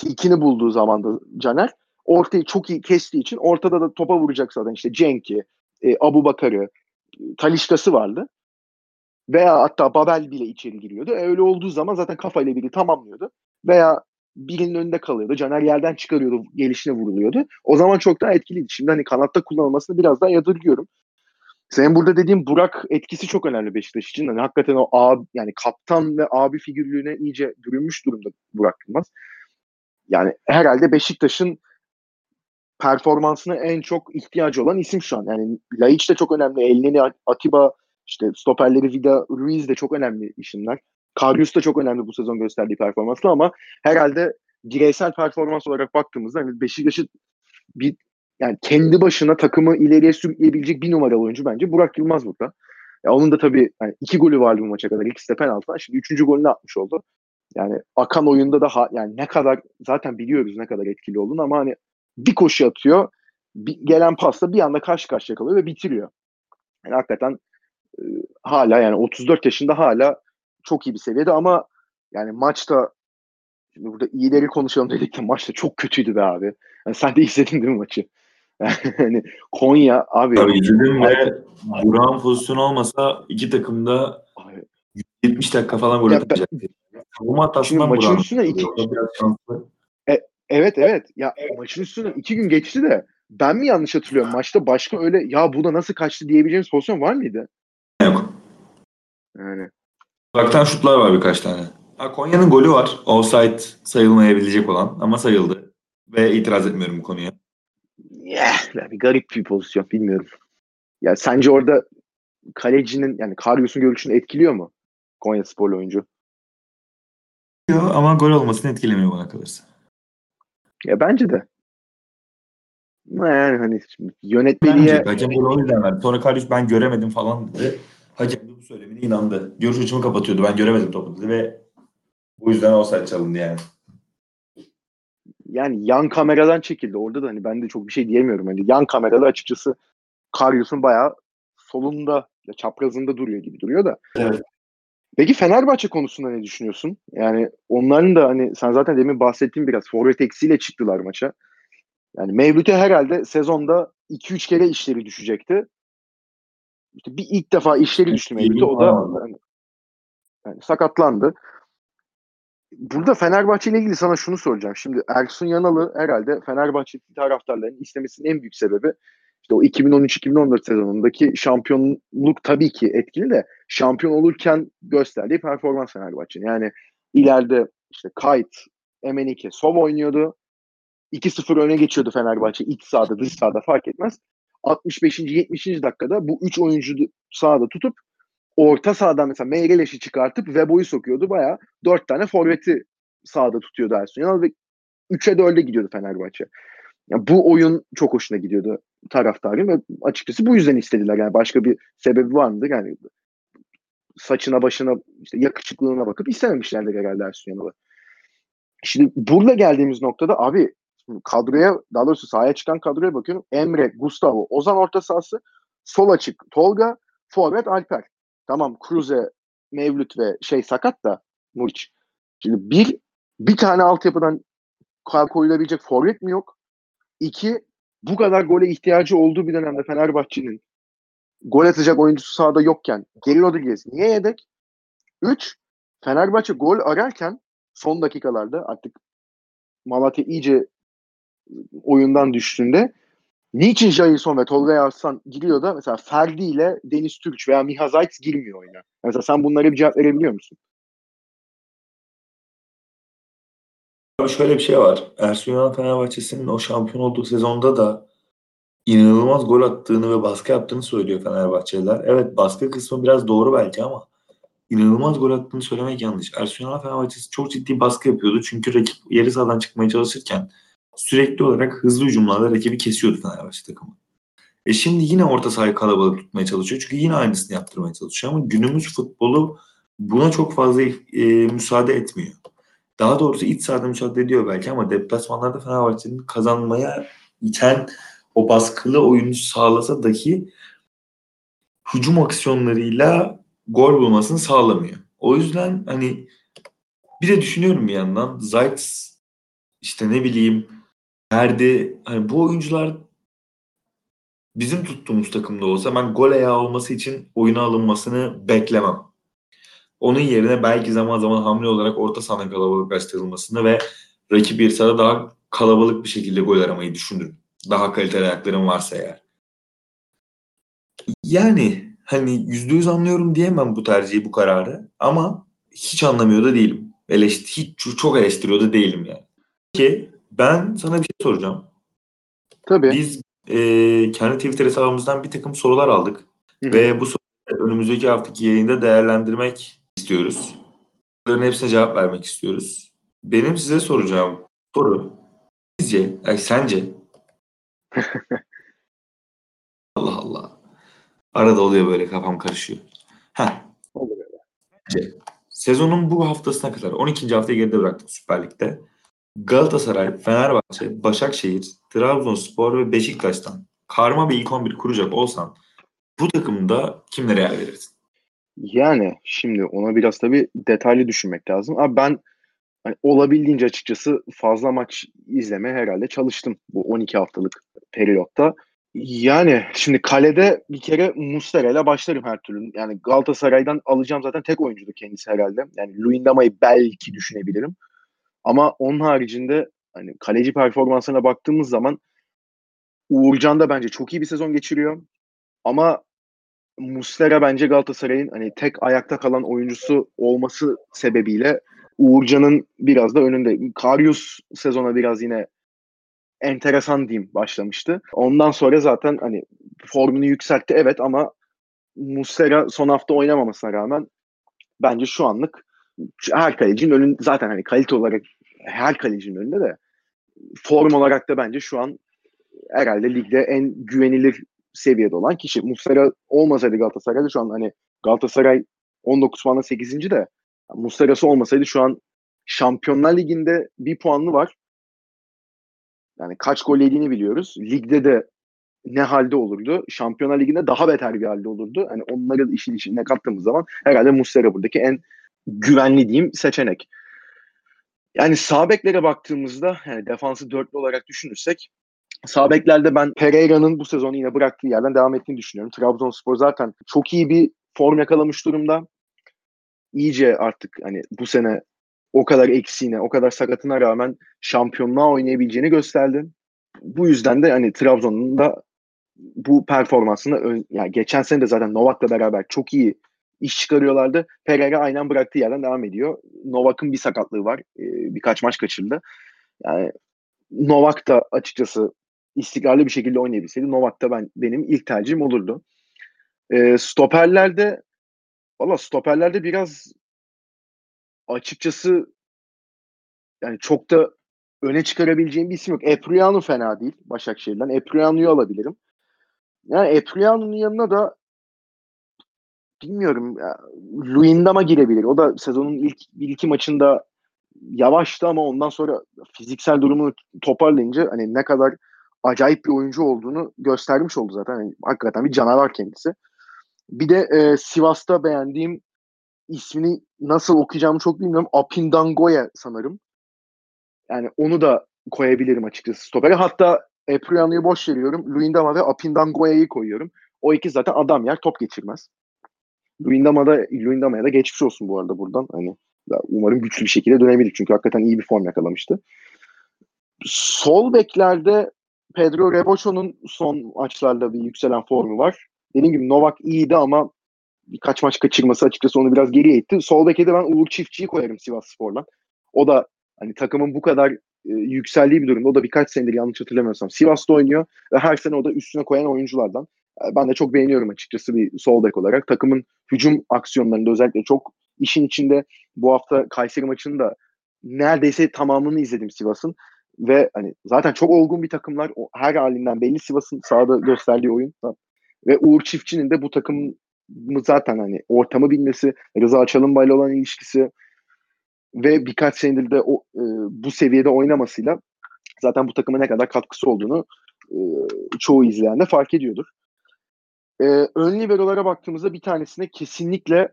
ikini bulduğu zaman da Caner ortayı çok iyi kestiği için ortada da topa vuracak zaten işte Cenk'i, e, Abu Bakar'ı, Talişka'sı vardı. Veya hatta Babel bile içeri giriyordu. E, öyle olduğu zaman zaten kafayla biri tamamlıyordu. Veya birinin önünde kalıyordu. Caner yerden çıkarıyordu, gelişine vuruluyordu. O zaman çok daha etkiliydi. Şimdi hani kanatta kullanılmasını biraz daha yadırgıyorum. Senin burada dediğim Burak etkisi çok önemli Beşiktaş için. Hani hakikaten o abi yani kaptan ve abi figürlüğüne iyice bürünmüş durumda Burak Yılmaz. Yani herhalde Beşiktaş'ın performansına en çok ihtiyacı olan isim şu an. Yani Laiç de çok önemli. Elneni Atiba, işte stoperleri Vida Ruiz de çok önemli isimler. Karius da çok önemli bu sezon gösterdiği performansla ama herhalde bireysel performans olarak baktığımızda hani Beşiktaş'ı bir yani kendi başına takımı ileriye sürükleyebilecek bir numaralı oyuncu bence Burak Yılmaz burada. Ya onun da tabii yani iki golü vardı bu maça kadar. İkisi de penaltıdan. Şimdi üçüncü golünü atmış oldu. Yani akan oyunda da ha, yani ne kadar zaten biliyoruz ne kadar etkili olduğunu ama hani bir koşu atıyor. Bir, gelen pasla bir anda karşı karşıya kalıyor ve bitiriyor. Yani hakikaten e, hala yani 34 yaşında hala çok iyi bir seviyede ama yani maçta şimdi burada iyileri konuşalım dedik de maçta çok kötüydü be abi. Yani sen de (laughs) izledin değil mi maçı? yani Konya abi. Tabii izledim ve Burak'ın pozisyonu olmasa iki takım da 70 dakika falan gol atacaktı. Savunma hatasından maçın üstüne iki, e, evet evet. Ya maçın üstüne iki gün geçti de ben mi yanlış hatırlıyorum? Maçta başka öyle ya bu da nasıl kaçtı diyebileceğimiz pozisyon var mıydı? Yok. Yani. Uzaktan şutlar var birkaç tane. Ha, Konya'nın golü var. Offside sayılmayabilecek olan ama sayıldı. Ve itiraz etmiyorum bu konuya. Yeah, bir garip bir pozisyon bilmiyorum. Ya sence orada kalecinin yani Karyos'un görüşünü etkiliyor mu? Konya sporlu oyuncu. Ama gol olmasını etkilemiyor bana kalırsa. Ya bence de. Yani hani yönetmeliğe... Bence hakem gol o yüzden verdi. Sonra Karyos ben göremedim falan dedi. Hakem bu söylemine inandı. Görüş açımı kapatıyordu. Ben göremedim topu dedi ve bu yüzden offside çalındı yani. Yani yan kameradan çekildi. Orada da hani ben de çok bir şey diyemiyorum. Hani yan kamerada açıkçası Karyos'un bayağı solunda çaprazında duruyor gibi duruyor da. Evet. Peki Fenerbahçe konusunda ne düşünüyorsun? Yani onların da hani sen zaten demin bahsettiğin biraz forvet eksiyle çıktılar maça. Yani Mevlüt'e herhalde sezonda 2-3 kere işleri düşecekti. İşte bir ilk defa işleri düştü Mevlüt'e. O da yani, yani sakatlandı. Burada Fenerbahçe ile ilgili sana şunu soracağım. Şimdi Ersun Yanalı herhalde Fenerbahçe taraftarlarının istemesinin en büyük sebebi İşte o 2013-2014 sezonundaki şampiyonluk tabii ki etkili de şampiyon olurken gösterdiği performans Fenerbahçe'nin. Yani ileride işte Kayt, Emenike, Sov oynuyordu. 2-0 öne geçiyordu Fenerbahçe iç sahada dış sahada fark etmez. 65. 70. dakikada bu 3 oyuncu sahada tutup orta sahadan mesela Meyreleş'i çıkartıp Vebo'yu sokuyordu. Bayağı 4 tane forveti sahada tutuyordu Ersun Yanal ve 3'e 4'e gidiyordu Fenerbahçe. Yani bu oyun çok hoşuna gidiyordu taraftarın ve açıkçası bu yüzden istediler. Yani başka bir sebebi var mıdır? Yani saçına başına işte yakışıklılığına bakıp istememişlerdir herhalde Ersun Yanal'ı. Şimdi burada geldiğimiz noktada abi kadroya daha doğrusu sahaya çıkan kadroya bakıyorum. Emre, Gustavo, Ozan orta sahası, sol açık Tolga, forvet Alper. Tamam Cruze, Mevlüt ve şey sakat da Muriç. Şimdi bir bir tane altyapıdan koyulabilecek forvet mi yok? İki, bu kadar gole ihtiyacı olduğu bir dönemde Fenerbahçe'nin gol atacak oyuncusu sahada yokken Geri Rodriguez niye yedek? Üç, Fenerbahçe gol ararken son dakikalarda artık Malatya iyice oyundan düştüğünde niçin Jailson ve Tolga Arslan giriyor da mesela Ferdi ile Deniz Türk veya Miha Zayt girmiyor oyuna? Mesela sen bunlara bir cevap verebiliyor musun? Abi şöyle bir şey var. Ersun Yanal Fenerbahçe'sinin o şampiyon olduğu sezonda da inanılmaz gol attığını ve baskı yaptığını söylüyor Fenerbahçeliler. Evet baskı kısmı biraz doğru belki ama inanılmaz gol attığını söylemek yanlış. Ersun Yanal Fenerbahçesi çok ciddi baskı yapıyordu. Çünkü rakip yeri sahadan çıkmaya çalışırken sürekli olarak hızlı hücumlarla rakibi kesiyordu Fenerbahçe takımı. E şimdi yine orta sahayı kalabalık tutmaya çalışıyor. Çünkü yine aynısını yaptırmaya çalışıyor. Ama günümüz futbolu buna çok fazla e, müsaade etmiyor. Daha doğrusu iç sahada müsaade ediyor belki ama deplasmanlarda Fenerbahçe'nin kazanmaya iten o baskılı oyunu sağlasa dahi hücum aksiyonlarıyla gol bulmasını sağlamıyor. O yüzden hani bir de düşünüyorum bir yandan Zayt işte ne bileyim Ferdi hani bu oyuncular bizim tuttuğumuz takımda olsa ben gol ayağı olması için oyuna alınmasını beklemem. Onun yerine belki zaman zaman hamle olarak orta sahanın kalabalıklaştırılmasını ve rakip bir sahada daha kalabalık bir şekilde gol aramayı düşünürüm. Daha kaliteli ayaklarım varsa eğer. Yani hani yüzde yüz anlıyorum diyemem bu tercihi, bu kararı. Ama hiç anlamıyor da değilim. Eleştir, hiç çok eleştiriyor da değilim yani. Ki ben sana bir şey soracağım. Tabii. Biz e, kendi Twitter hesabımızdan bir takım sorular aldık. Hı-hı. Ve bu soruları önümüzdeki haftaki yayında değerlendirmek istiyoruz. Bunların hepsine cevap vermek istiyoruz. Benim size soracağım soru sizce, ay sence (laughs) Allah Allah. Arada oluyor böyle kafam karışıyor. Heh. Olur öyle. Sezonun bu haftasına kadar 12. haftayı geride bıraktık Süper Lig'de. Galatasaray, Fenerbahçe, Başakşehir, Trabzonspor ve Beşiktaş'tan karma bir ilk 11 kuracak olsan bu takımda kimlere yer verirdin? Yani şimdi ona biraz tabii detaylı düşünmek lazım. Abi ben hani olabildiğince açıkçası fazla maç izleme herhalde çalıştım bu 12 haftalık periyotta. Yani şimdi kalede bir kere Mustera ile başlarım her türlü. Yani Galatasaray'dan alacağım zaten tek oyuncudu kendisi herhalde. Yani Luyendama'yı belki düşünebilirim. Ama onun haricinde hani kaleci performansına baktığımız zaman Uğurcan da bence çok iyi bir sezon geçiriyor. Ama Muslera bence Galatasaray'ın hani tek ayakta kalan oyuncusu olması sebebiyle Uğurcan'ın biraz da önünde. Karius sezona biraz yine enteresan diyeyim başlamıştı. Ondan sonra zaten hani formunu yükseltti evet ama Muslera son hafta oynamamasına rağmen bence şu anlık her kalecinin önünde zaten hani kalite olarak her kalecinin önünde de form olarak da bence şu an herhalde ligde en güvenilir seviyede olan kişi. Muslera olmasaydı Galatasaray'da şu an hani Galatasaray 19 puanla 8. de Muslera'sı olmasaydı şu an Şampiyonlar Ligi'nde bir puanlı var. Yani kaç gol yediğini biliyoruz. Ligde de ne halde olurdu? Şampiyonlar Ligi'nde daha beter bir halde olurdu. Hani onları işin içine kattığımız zaman herhalde Muslera buradaki en güvenli diyeyim seçenek. Yani sağ beklere baktığımızda yani defansı dörtlü olarak düşünürsek sağ beklerde ben Pereira'nın bu sezonu yine bıraktığı yerden devam ettiğini düşünüyorum. Trabzonspor zaten çok iyi bir form yakalamış durumda. İyice artık hani bu sene o kadar eksiğine, o kadar sakatına rağmen şampiyonluğa oynayabileceğini gösterdi. Bu yüzden de hani Trabzon'un da bu performansını yani geçen sene de zaten Novak'la beraber çok iyi iş çıkarıyorlardı. Pereira aynen bıraktığı yerden devam ediyor. Novak'ın bir sakatlığı var. E, birkaç maç kaçırdı. Yani Novak da açıkçası istikrarlı bir şekilde oynayabilseydi Novak da ben benim ilk tercihim olurdu. E, stoperlerde valla stoperlerde biraz açıkçası yani çok da öne çıkarabileceğim bir isim yok. Epriano fena değil Başakşehir'den. Epriano'yu alabilirim. Yani Epriano'nun yanına da bilmiyorum Luindama girebilir. O da sezonun ilk bir iki maçında yavaştı ama ondan sonra fiziksel durumunu toparlayınca hani ne kadar acayip bir oyuncu olduğunu göstermiş oldu zaten. Yani hakikaten bir canavar kendisi. Bir de e, Sivas'ta beğendiğim ismini nasıl okuyacağımı çok bilmiyorum. Apindangoya sanırım. Yani onu da koyabilirim açıkçası stopere. Hatta Epriano'yu boş veriyorum. Luindama ve Apindangoya'yı koyuyorum. O iki zaten adam yer top geçirmez. Luindama'da Luindama'ya da geçmiş olsun bu arada buradan. Hani umarım güçlü bir şekilde dönebilir. Çünkü hakikaten iyi bir form yakalamıştı. Sol beklerde Pedro Rebocho'nun son maçlarda bir yükselen formu var. Dediğim gibi Novak iyiydi ama birkaç maç kaçırması açıkçası onu biraz geriye itti. Sol beke de ben Uğur Çiftçi'yi koyarım Sivas Spor'dan. O da hani takımın bu kadar e, yükseldiği bir durumda. O da birkaç senedir yanlış hatırlamıyorsam Sivas'ta oynuyor ve her sene o da üstüne koyan oyunculardan. E, ben de çok beğeniyorum açıkçası bir sol bek olarak. Takımın hücum aksiyonlarında özellikle çok işin içinde bu hafta Kayseri maçını da neredeyse tamamını izledim Sivas'ın. Ve hani zaten çok olgun bir takımlar. Her halinden belli Sivas'ın sahada gösterdiği oyun. Ve Uğur Çiftçi'nin de bu takım zaten hani ortamı bilmesi, Rıza Çalınbay'la olan ilişkisi ve birkaç senedir de o, e, bu seviyede oynamasıyla zaten bu takıma ne kadar katkısı olduğunu e, çoğu izleyen de fark ediyordur. E, ön liberolara baktığımızda bir tanesine kesinlikle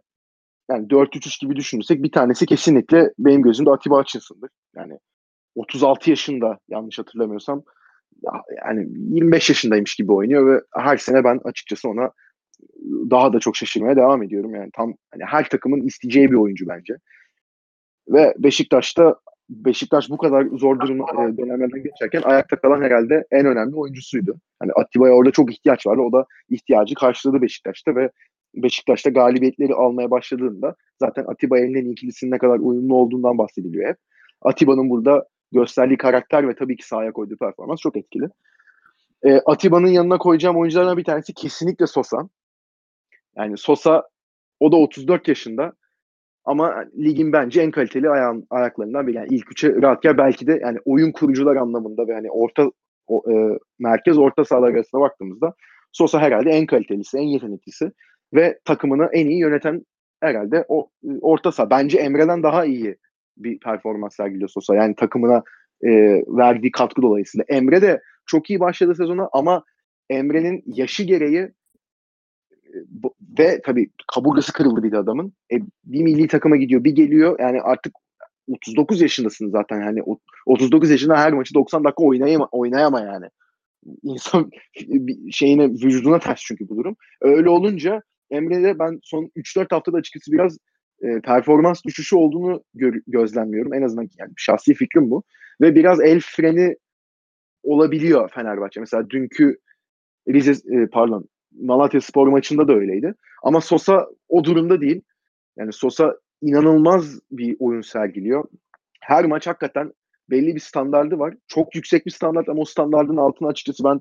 yani 4-3-3 gibi düşünürsek bir tanesi kesinlikle benim gözümde Atiba Hutchinson'dır. Yani 36 yaşında yanlış hatırlamıyorsam yani 25 yaşındaymış gibi oynuyor ve her sene ben açıkçası ona daha da çok şaşırmaya devam ediyorum. Yani tam hani her takımın isteyeceği bir oyuncu bence. Ve Beşiktaş'ta Beşiktaş bu kadar zor durum e, dönemlerden geçerken ayakta kalan herhalde en önemli oyuncusuydu. Hani Atiba'ya orada çok ihtiyaç vardı. O da ihtiyacı karşıladı Beşiktaş'ta ve Beşiktaş'ta galibiyetleri almaya başladığında zaten Atiba elinden ikilisinin ne kadar uyumlu olduğundan bahsediliyor hep. Atiba'nın burada gösterdiği karakter ve tabii ki sahaya koyduğu performans çok etkili. E, Atiba'nın yanına koyacağım oyunculardan bir tanesi kesinlikle Sosa. Yani Sosa o da 34 yaşında ama ligin bence en kaliteli ayağın, ayaklarından biri. Yani ilk üçe rahat gel. Belki de yani oyun kurucular anlamında ve hani orta o, e, merkez orta sahalar arasında baktığımızda Sosa herhalde en kalitelisi, en yeteneklisi ve takımını en iyi yöneten herhalde o e, orta saha. Bence Emre'den daha iyi bir performans sergiliyor Sosa. Yani takımına e, verdiği katkı dolayısıyla. Emre de çok iyi başladı sezona ama Emre'nin yaşı gereği e, ve tabii kaburgası kırıldı bir de adamın. E, bir milli takıma gidiyor, bir geliyor. Yani artık 39 yaşındasın zaten yani 39 yaşında her maçı 90 dakika oynayama, oynayama yani. İnsan (laughs) şeyine vücuduna ters çünkü bu durum. Öyle olunca Emre'de ben son 3-4 haftada açıkçası biraz e, performans düşüşü olduğunu gö- gözlemliyorum. En azından yani şahsi fikrim bu. Ve biraz el freni olabiliyor Fenerbahçe. Mesela dünkü Rize e, pardon Malatya Spor maçında da öyleydi. Ama Sosa o durumda değil. Yani Sosa inanılmaz bir oyun sergiliyor. Her maç hakikaten belli bir standardı var. Çok yüksek bir standart ama o standardın altına açıkçası ben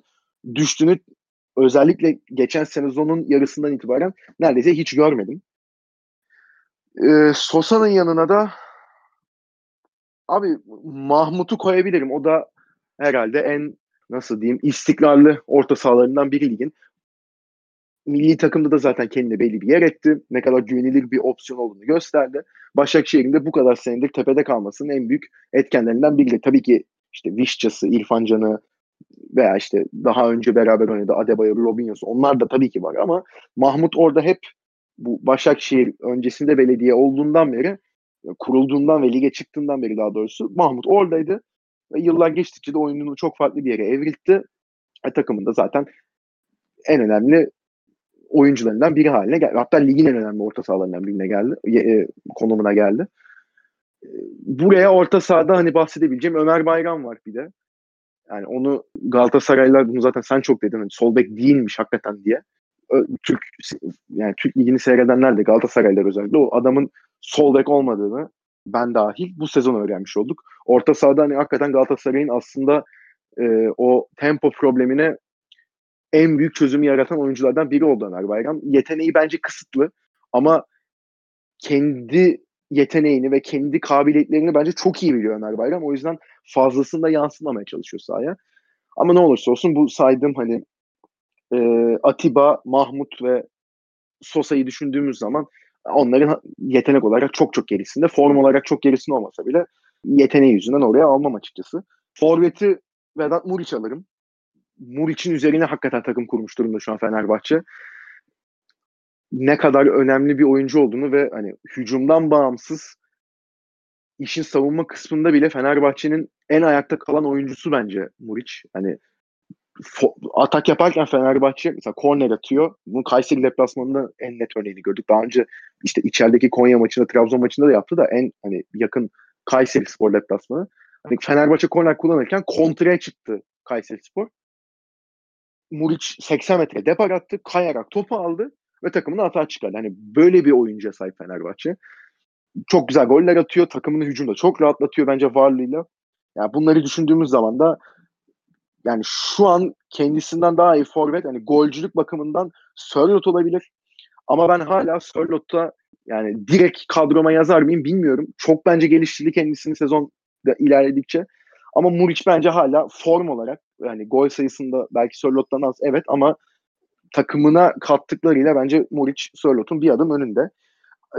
düştüğünü özellikle geçen sezonun yarısından itibaren neredeyse hiç görmedim. Ee, Sosa'nın yanına da abi Mahmut'u koyabilirim. O da herhalde en nasıl diyeyim istikrarlı orta sahalarından biri ligin. Milli takımda da zaten kendine belli bir yer etti. Ne kadar güvenilir bir opsiyon olduğunu gösterdi. Başakşehir'in de bu kadar senedir tepede kalmasının en büyük etkenlerinden biri. De. Tabii ki işte Vişçası, İrfan Can'ı veya işte daha önce beraber oynadı Adebayor, Robinho'su onlar da tabii ki var ama Mahmut orada hep bu Başakşehir öncesinde belediye olduğundan beri kurulduğundan ve lige çıktığından beri daha doğrusu Mahmut oradaydı. Ve yıllar geçtikçe de oyununu çok farklı bir yere evriltti. E, takımında zaten en önemli oyuncularından biri haline geldi. Hatta ligin en önemli orta sahalarından birine geldi. E, konumuna geldi. E, buraya orta sahada hani bahsedebileceğim Ömer Bayram var bir de. Yani onu Galatasaraylılar bunu zaten sen çok dedin. Hani sol bek değilmiş hakikaten diye. Türk yani Türk ligini seyredenler de Galatasaraylılar özellikle o adamın sol bek olmadığını ben dahil bu sezon öğrenmiş olduk. Orta sahada hani hakikaten Galatasaray'ın aslında e, o tempo problemine en büyük çözümü yaratan oyunculardan biri oldu Ömer Bayram. Yeteneği bence kısıtlı ama kendi yeteneğini ve kendi kabiliyetlerini bence çok iyi biliyor Ömer Bayram. O yüzden fazlasında yansıtmamaya çalışıyor sahaya. Ama ne olursa olsun bu saydığım hani e, Atiba, Mahmut ve Sosa'yı düşündüğümüz zaman onların yetenek olarak çok çok gerisinde. Form olarak çok gerisinde olmasa bile yeteneği yüzünden oraya almam açıkçası. Forvet'i Vedat Muriç alırım. Muriç'in üzerine hakikaten takım kurmuş durumda şu an Fenerbahçe. Ne kadar önemli bir oyuncu olduğunu ve hani hücumdan bağımsız işin savunma kısmında bile Fenerbahçe'nin en ayakta kalan oyuncusu bence Muriç. Hani atak yaparken Fenerbahçe mesela korner atıyor. Bunu Kayseri deplasmanında en net örneğini gördük. Daha önce işte içerideki Konya maçında, Trabzon maçında da yaptı da en hani yakın Kayseri Spor deplasmanı. Hani Fenerbahçe korner kullanırken kontraya çıktı Kayseri Spor. Muriç 80 metre depar attı. Kayarak topu aldı ve takımını atağa çıkardı. Hani böyle bir oyuncuya sahip Fenerbahçe. Çok güzel goller atıyor. Takımını hücumda çok rahatlatıyor bence varlığıyla. Yani bunları düşündüğümüz zaman da yani şu an kendisinden daha iyi forvet yani golcülük bakımından Sörlot olabilir. Ama ben hala Sörlot'ta yani direkt kadroma yazar mıyım bilmiyorum. Çok bence geliştirdi kendisini sezon ilerledikçe. Ama Muriç bence hala form olarak yani gol sayısında belki Sörlot'tan az evet ama takımına kattıklarıyla bence Muriç Sörlot'un bir adım önünde.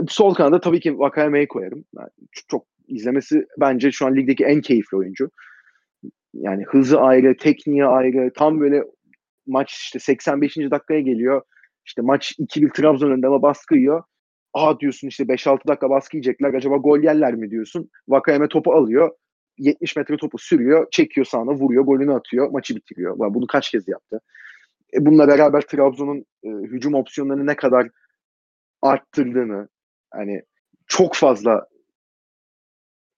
Sol kanada tabii ki Vakayeme'yi koyarım. Yani çok izlemesi bence şu an ligdeki en keyifli oyuncu. Yani hızı ayrı, tekniği ayrı. Tam böyle maç işte 85. dakikaya geliyor. İşte maç 2-1 Trabzon önünde ama baskı yiyor. Aa diyorsun işte 5-6 dakika baskı yiyecekler. Acaba gol yerler mi diyorsun. Vakayeme topu alıyor. 70 metre topu sürüyor. Çekiyor sağına vuruyor. Golünü atıyor. Maçı bitiriyor. Bunu kaç kez yaptı. E bununla beraber Trabzon'un e, hücum opsiyonlarını ne kadar arttırdığını hani çok fazla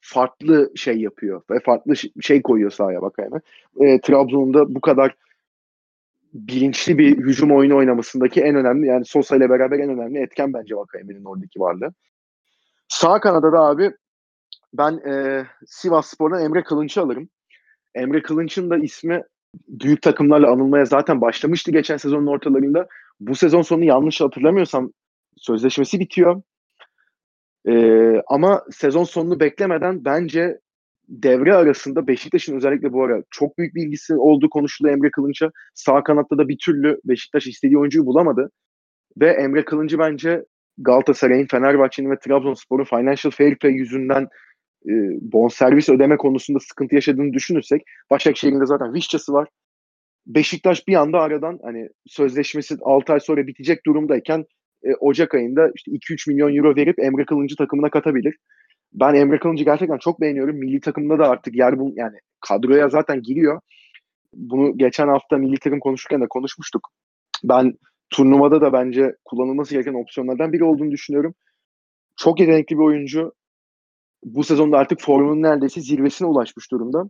farklı şey yapıyor ve farklı şey koyuyor sahaya bak yani. E, Trabzon'da bu kadar bilinçli bir hücum oyunu oynamasındaki en önemli yani Sosa ile beraber en önemli etken bence Vakayeme'nin oradaki varlığı. Sağ kanada da abi ben e, Sivas Spor'dan Emre Kılınç'ı alırım. Emre Kılınç'ın da ismi büyük takımlarla anılmaya zaten başlamıştı geçen sezonun ortalarında. Bu sezon sonu yanlış hatırlamıyorsam sözleşmesi bitiyor. Ee, ama sezon sonunu beklemeden bence devre arasında Beşiktaş'ın özellikle bu ara çok büyük bir ilgisi olduğu konuşuldu Emre Kılınç'a. Sağ kanatta da bir türlü Beşiktaş istediği oyuncuyu bulamadı. Ve Emre Kılınç'ı bence Galatasaray'ın, Fenerbahçe'nin ve Trabzonspor'un financial fair play yüzünden e, bonservis ödeme konusunda sıkıntı yaşadığını düşünürsek Başakşehir'in de zaten Vişçası var. Beşiktaş bir anda aradan hani sözleşmesi 6 ay sonra bitecek durumdayken e, Ocak ayında işte 2-3 milyon euro verip Emre Kılıncı takımına katabilir. Ben Emre Kılıncı gerçekten çok beğeniyorum. Milli takımda da artık yer bul yani kadroya zaten giriyor. Bunu geçen hafta milli takım konuşurken de konuşmuştuk. Ben turnuvada da bence kullanılması gereken opsiyonlardan biri olduğunu düşünüyorum. Çok yetenekli bir oyuncu. Bu sezonda artık formunun neredeyse zirvesine ulaşmış durumda.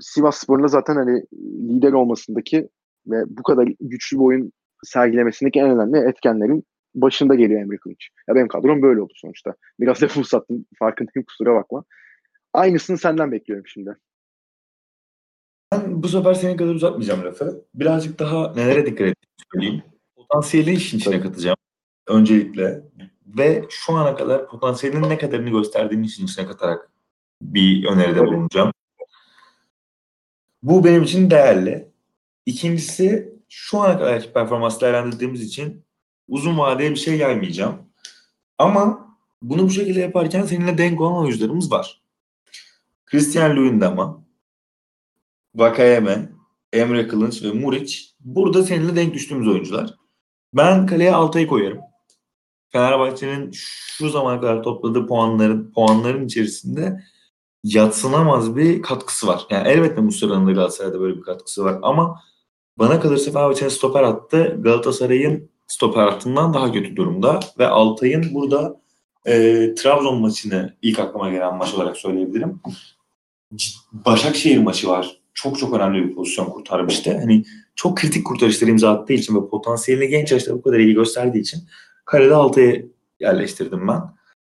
Sivas Spor'un zaten hani lider olmasındaki ve bu kadar güçlü bir oyun sergilemesindeki en önemli etkenlerin başında geliyor Emre Kılıç. Ya benim kadrom böyle oldu sonuçta. Biraz lafı uzattım. Farkındayım kusura bakma. Aynısını senden bekliyorum şimdi. Ben bu sefer senin kadar uzatmayacağım lafı. Birazcık daha nelere dikkat ettiğimi söyleyeyim. Potansiyeli işin içine katacağım. Öncelikle. Ve şu ana kadar potansiyelinin ne kadarını gösterdiğini işin içine katarak bir öneride Tabii. bulunacağım. Bu benim için değerli. İkincisi şu ana kadarki performans değerlendirdiğimiz için uzun vadeye bir şey yaymayacağım. Ama bunu bu şekilde yaparken seninle denk olan oyuncularımız var. Christian Luyendama, Vakayeme, Emre Kılınç ve Muriç burada seninle denk düştüğümüz oyuncular. Ben kaleye Altay'ı koyarım. Fenerbahçe'nin şu zamana kadar topladığı puanların puanların içerisinde yatsınamaz bir katkısı var. Yani elbette Muslera'nın da Galatasaray'da böyle bir katkısı var ama bana kalırsa Fenerbahçe'nin stoper attı. Galatasaray'ın stoper hattından daha kötü durumda ve Altay'ın burada e, Trabzon maçını ilk aklıma gelen maç olarak söyleyebilirim. Başakşehir maçı var çok çok önemli bir pozisyon kurtarmıştı. Hani çok kritik kurtarışlar imza attığı için ve potansiyelini genç yaşta bu kadar iyi gösterdiği için kalede altıya yerleştirdim ben.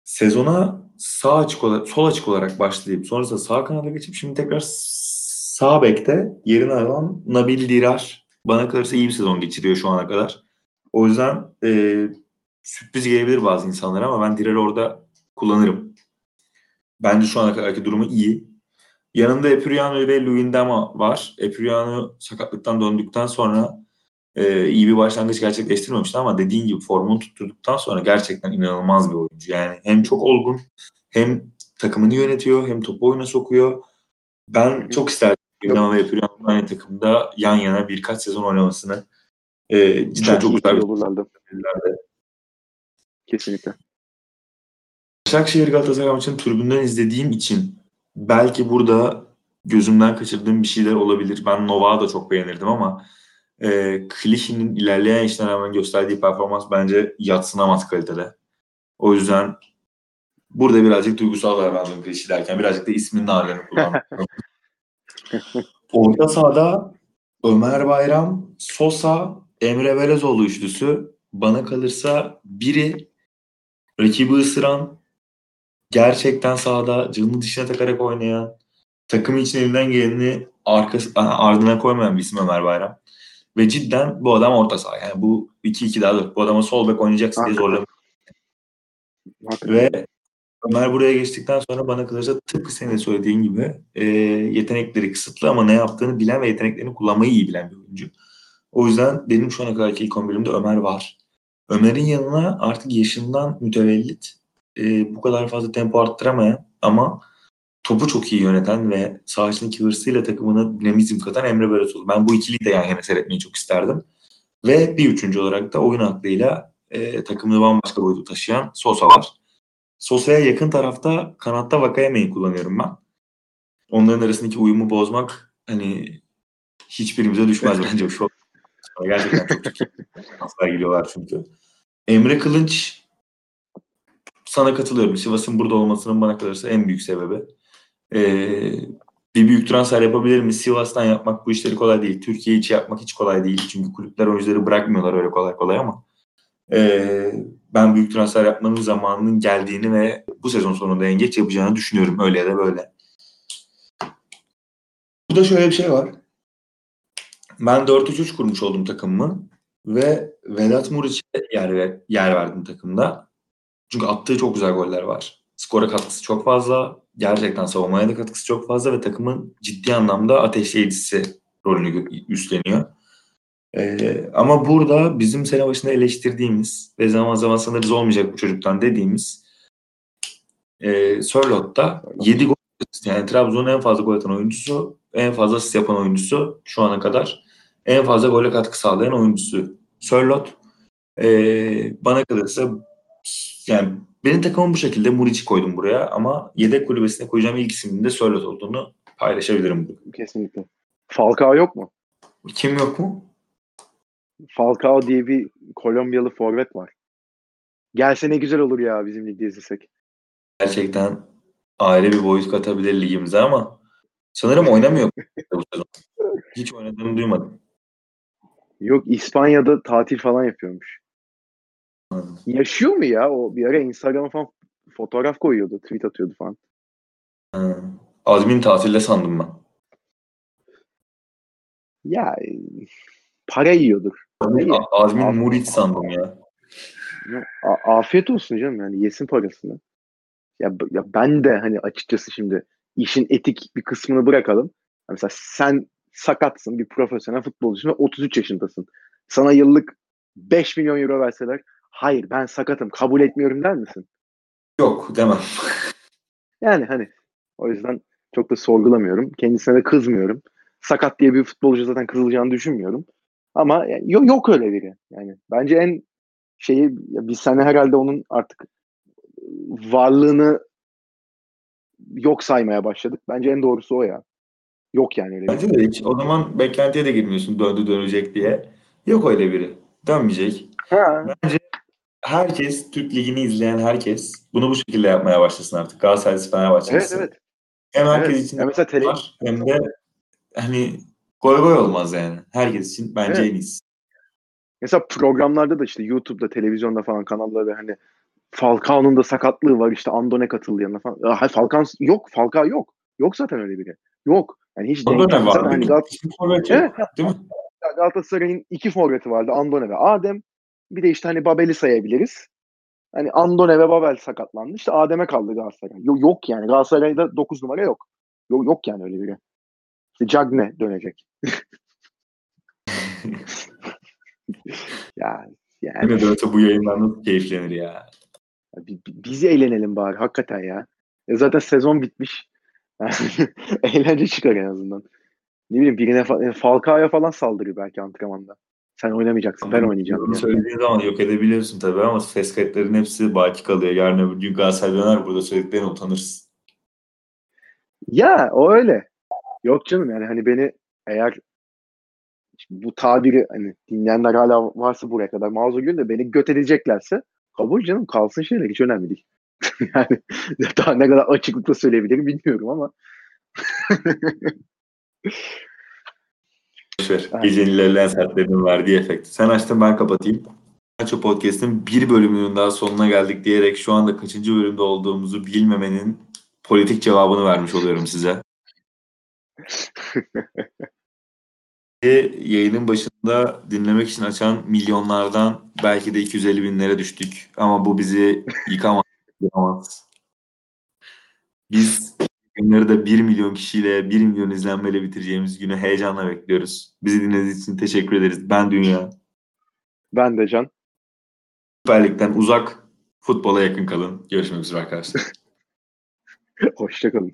Sezona sağ açık olarak, sol açık olarak başlayıp sonrasında sağ kanada geçip şimdi tekrar sağ bekte yerini alan Nabil Dirar bana kalırsa iyi bir sezon geçiriyor şu ana kadar. O yüzden e, sürpriz gelebilir bazı insanlara ama ben Dirar'ı orada kullanırım. Bence şu ana kadarki durumu iyi. Yanında Epuriano ve Luindama var. Epuriano sakatlıktan döndükten sonra e, iyi bir başlangıç gerçekleştirmemişti ama dediğin gibi formunu tutturduktan sonra gerçekten inanılmaz bir oyuncu. Yani hem çok olgun hem takımını yönetiyor hem topu oyuna sokuyor. Ben çok isterdim Luindama ve Epuriano'nun aynı takımda yan yana birkaç sezon oynamasını. E, cidden çok, çok güzel olurlardı. Kesinlikle. Başakşehir Galatasaray maçını tribünden izlediğim için belki burada gözümden kaçırdığım bir şeyler olabilir. Ben Nova'yı da çok beğenirdim ama e, Klişi'nin ilerleyen işten rağmen gösterdiği performans bence yatsınamaz kalitede. O yüzden burada birazcık duygusal davrandım Klişi derken. Birazcık da isminin ağırlığını kullandım. (laughs) Orta sahada Ömer Bayram, Sosa, Emre Belezoğlu üçlüsü bana kalırsa biri rakibi ısıran, gerçekten sahada canını dışına takarak oynayan, takım için elinden geleni arkası, ardına koymayan bir isim Ömer Bayram. Ve cidden bu adam orta saha. Yani bu 2-2 daha da bu adama sol bek oynayacaksın diye zorlamış. Ve Ömer buraya geçtikten sonra bana kalırsa tıpkı senin de söylediğin gibi e, yetenekleri kısıtlı ama ne yaptığını bilen ve yeteneklerini kullanmayı iyi bilen bir oyuncu. O yüzden benim şu ana kadarki ilk 11'imde Ömer var. Ömer'in yanına artık yaşından mütevellit e, bu kadar fazla tempo arttıramayan ama topu çok iyi yöneten ve sağ içindeki hırsıyla takımına dinamizm katan Emre Belözoğlu. Ben bu ikiliyi de yan yana seyretmeyi çok isterdim. Ve bir üçüncü olarak da oyun aklıyla e, takımını bambaşka boyutu taşıyan Sosa var. Sosa'ya yakın tarafta kanatta Vakayeme'yi kullanıyorum ben. Onların arasındaki uyumu bozmak hani hiçbirimize düşmez (laughs) bence. Şu gerçekten çok çok transfer geliyorlar çünkü. Emre Kılınç sana katılıyorum. Sivas'ın burada olmasının bana kalırsa en büyük sebebi. Ee, bir büyük transfer yapabilir mi? Sivas'tan yapmak bu işleri kolay değil. Türkiye içi yapmak hiç kolay değil. Çünkü kulüpler oyuncuları bırakmıyorlar öyle kolay kolay ama e, ben büyük transfer yapmanın zamanının geldiğini ve bu sezon sonunda en geç yapacağını düşünüyorum. Öyle ya da böyle. Burada şöyle bir şey var. Ben 4-3-3 kurmuş oldum takımımı ve Vedat Muriç'e yer, yer verdim takımda. Çünkü attığı çok güzel goller var. Skora katkısı çok fazla. Gerçekten savunmaya da katkısı çok fazla ve takımın ciddi anlamda ateşleyicisi rolünü üstleniyor. Ee, ama burada bizim sene başında eleştirdiğimiz ve zaman zaman sanırız olmayacak bu çocuktan dediğimiz e, Sörlot'ta 7 gol yani Trabzon'un en fazla gol atan oyuncusu, en fazla asist yapan oyuncusu şu ana kadar. En fazla gole katkı sağlayan oyuncusu Sörlot. Ee, bana kalırsa yani benim takımım bu şekilde Muriç'i koydum buraya ama yedek kulübesine koyacağım ilk isminin de Sörlot olduğunu paylaşabilirim. Kesinlikle. Falcao yok mu? Kim yok mu? Falcao diye bir Kolombiyalı forvet var. Gelse ne güzel olur ya bizim ligde izlesek. Gerçekten ayrı bir boyut katabilir ligimize ama sanırım oynamıyor bu sezon. Hiç oynadığını duymadım. Yok İspanya'da tatil falan yapıyormuş. Hmm. Yaşıyor mu ya? O bir ara Instagram'a falan fotoğraf koyuyordu, tweet atıyordu falan. Azmin tatilde sandım ben. Ya para yiyordur. Azmin Muriç sandım ya. ya. Afiyet olsun canım yani yesin parasını. Ya, ya ben de hani açıkçası şimdi işin etik bir kısmını bırakalım. Mesela sen sakatsın bir profesyonel futbolcusun ve 33 yaşındasın. Sana yıllık 5 milyon euro verseler hayır ben sakatım kabul etmiyorum der misin? Yok demem. (laughs) yani hani o yüzden çok da sorgulamıyorum. Kendisine de kızmıyorum. Sakat diye bir futbolcu zaten kızılacağını düşünmüyorum. Ama yani yok, yok öyle biri. Yani bence en şeyi biz sene herhalde onun artık varlığını yok saymaya başladık. Bence en doğrusu o ya. Yok yani öyle Bence de hiç. O zaman beklentiye de girmiyorsun döndü dönecek diye. Yok öyle biri. Dönmeyecek. Ha. Bence herkes, Türk Ligi'ni izleyen herkes bunu bu şekilde yapmaya başlasın artık. Galatasaray Fenerbahçe'si. Evet evet. Hem herkes evet. için ya mesela tele... var hem de hani goy goy olmaz yani. Herkes için bence Evet. en iyisi. Mesela programlarda da işte YouTube'da, televizyonda falan kanallarda hani Falcao'nun da sakatlığı var işte Andone katıldı yanına falan. Hayır, Falcao yok. Falcao yok. Yok zaten öyle biri. Yok. Yani hiç denk Onda ne gelmez. var? Hani Bir Gal- isim forvet yok, Evet. Değil mi? Galatasaray'ın iki forveti vardı. Andone ve Adem. Bir de işte hani Babel'i sayabiliriz. Hani Andone ve Babel sakatlandı. İşte Adem'e kaldı Galatasaray. Yok, yok yani. Galatasaray'da 9 numara yok. Yok, yok yani öyle biri. İşte Cagne dönecek. ya yani Yine dönse bu yayından nasıl keyiflenir ya. bi- bi- biz eğlenelim bari hakikaten ya. E zaten sezon bitmiş. (laughs) Eğlence çıkar en azından. Ne bileyim birine fa- e, Falcao'ya falan saldırıyor belki antrenmanda. Sen oynamayacaksın ben oynayacağım. Bunu söylediğin zaman yok edebiliyorsun tabii ama kayıtlarının hepsi baki kalıyor. Yarın öbür gün Galatasaray döner burada söylediklerine utanırsın. Ya o öyle. Yok canım yani hani beni eğer bu tabiri hani dinleyenler hala varsa buraya kadar mazur de beni göt edeceklerse kabul canım kalsın şeyler hiç önemli değil. (laughs) yani daha ne kadar açıklıkla söyleyebilirim bilmiyorum ama (laughs) Boşver. Evet. Gecenin ilerleyen saatlerinin verdiği efekt. Sen açtın ben kapatayım. Maço Podcast'ın bir bölümünün daha sonuna geldik diyerek şu anda kaçıncı bölümde olduğumuzu bilmemenin politik cevabını vermiş oluyorum size. (laughs) Yayının başında dinlemek için açan milyonlardan belki de 250 binlere düştük. Ama bu bizi yıkamaz. Biz günleri de 1 milyon kişiyle 1 milyon izlenmeyle bitireceğimiz günü heyecanla bekliyoruz. Bizi dinlediğiniz için teşekkür ederiz. Ben Dünya. ben de Can. Süper Lig'den uzak, futbola yakın kalın. Görüşmek üzere arkadaşlar. (laughs) Hoşçakalın.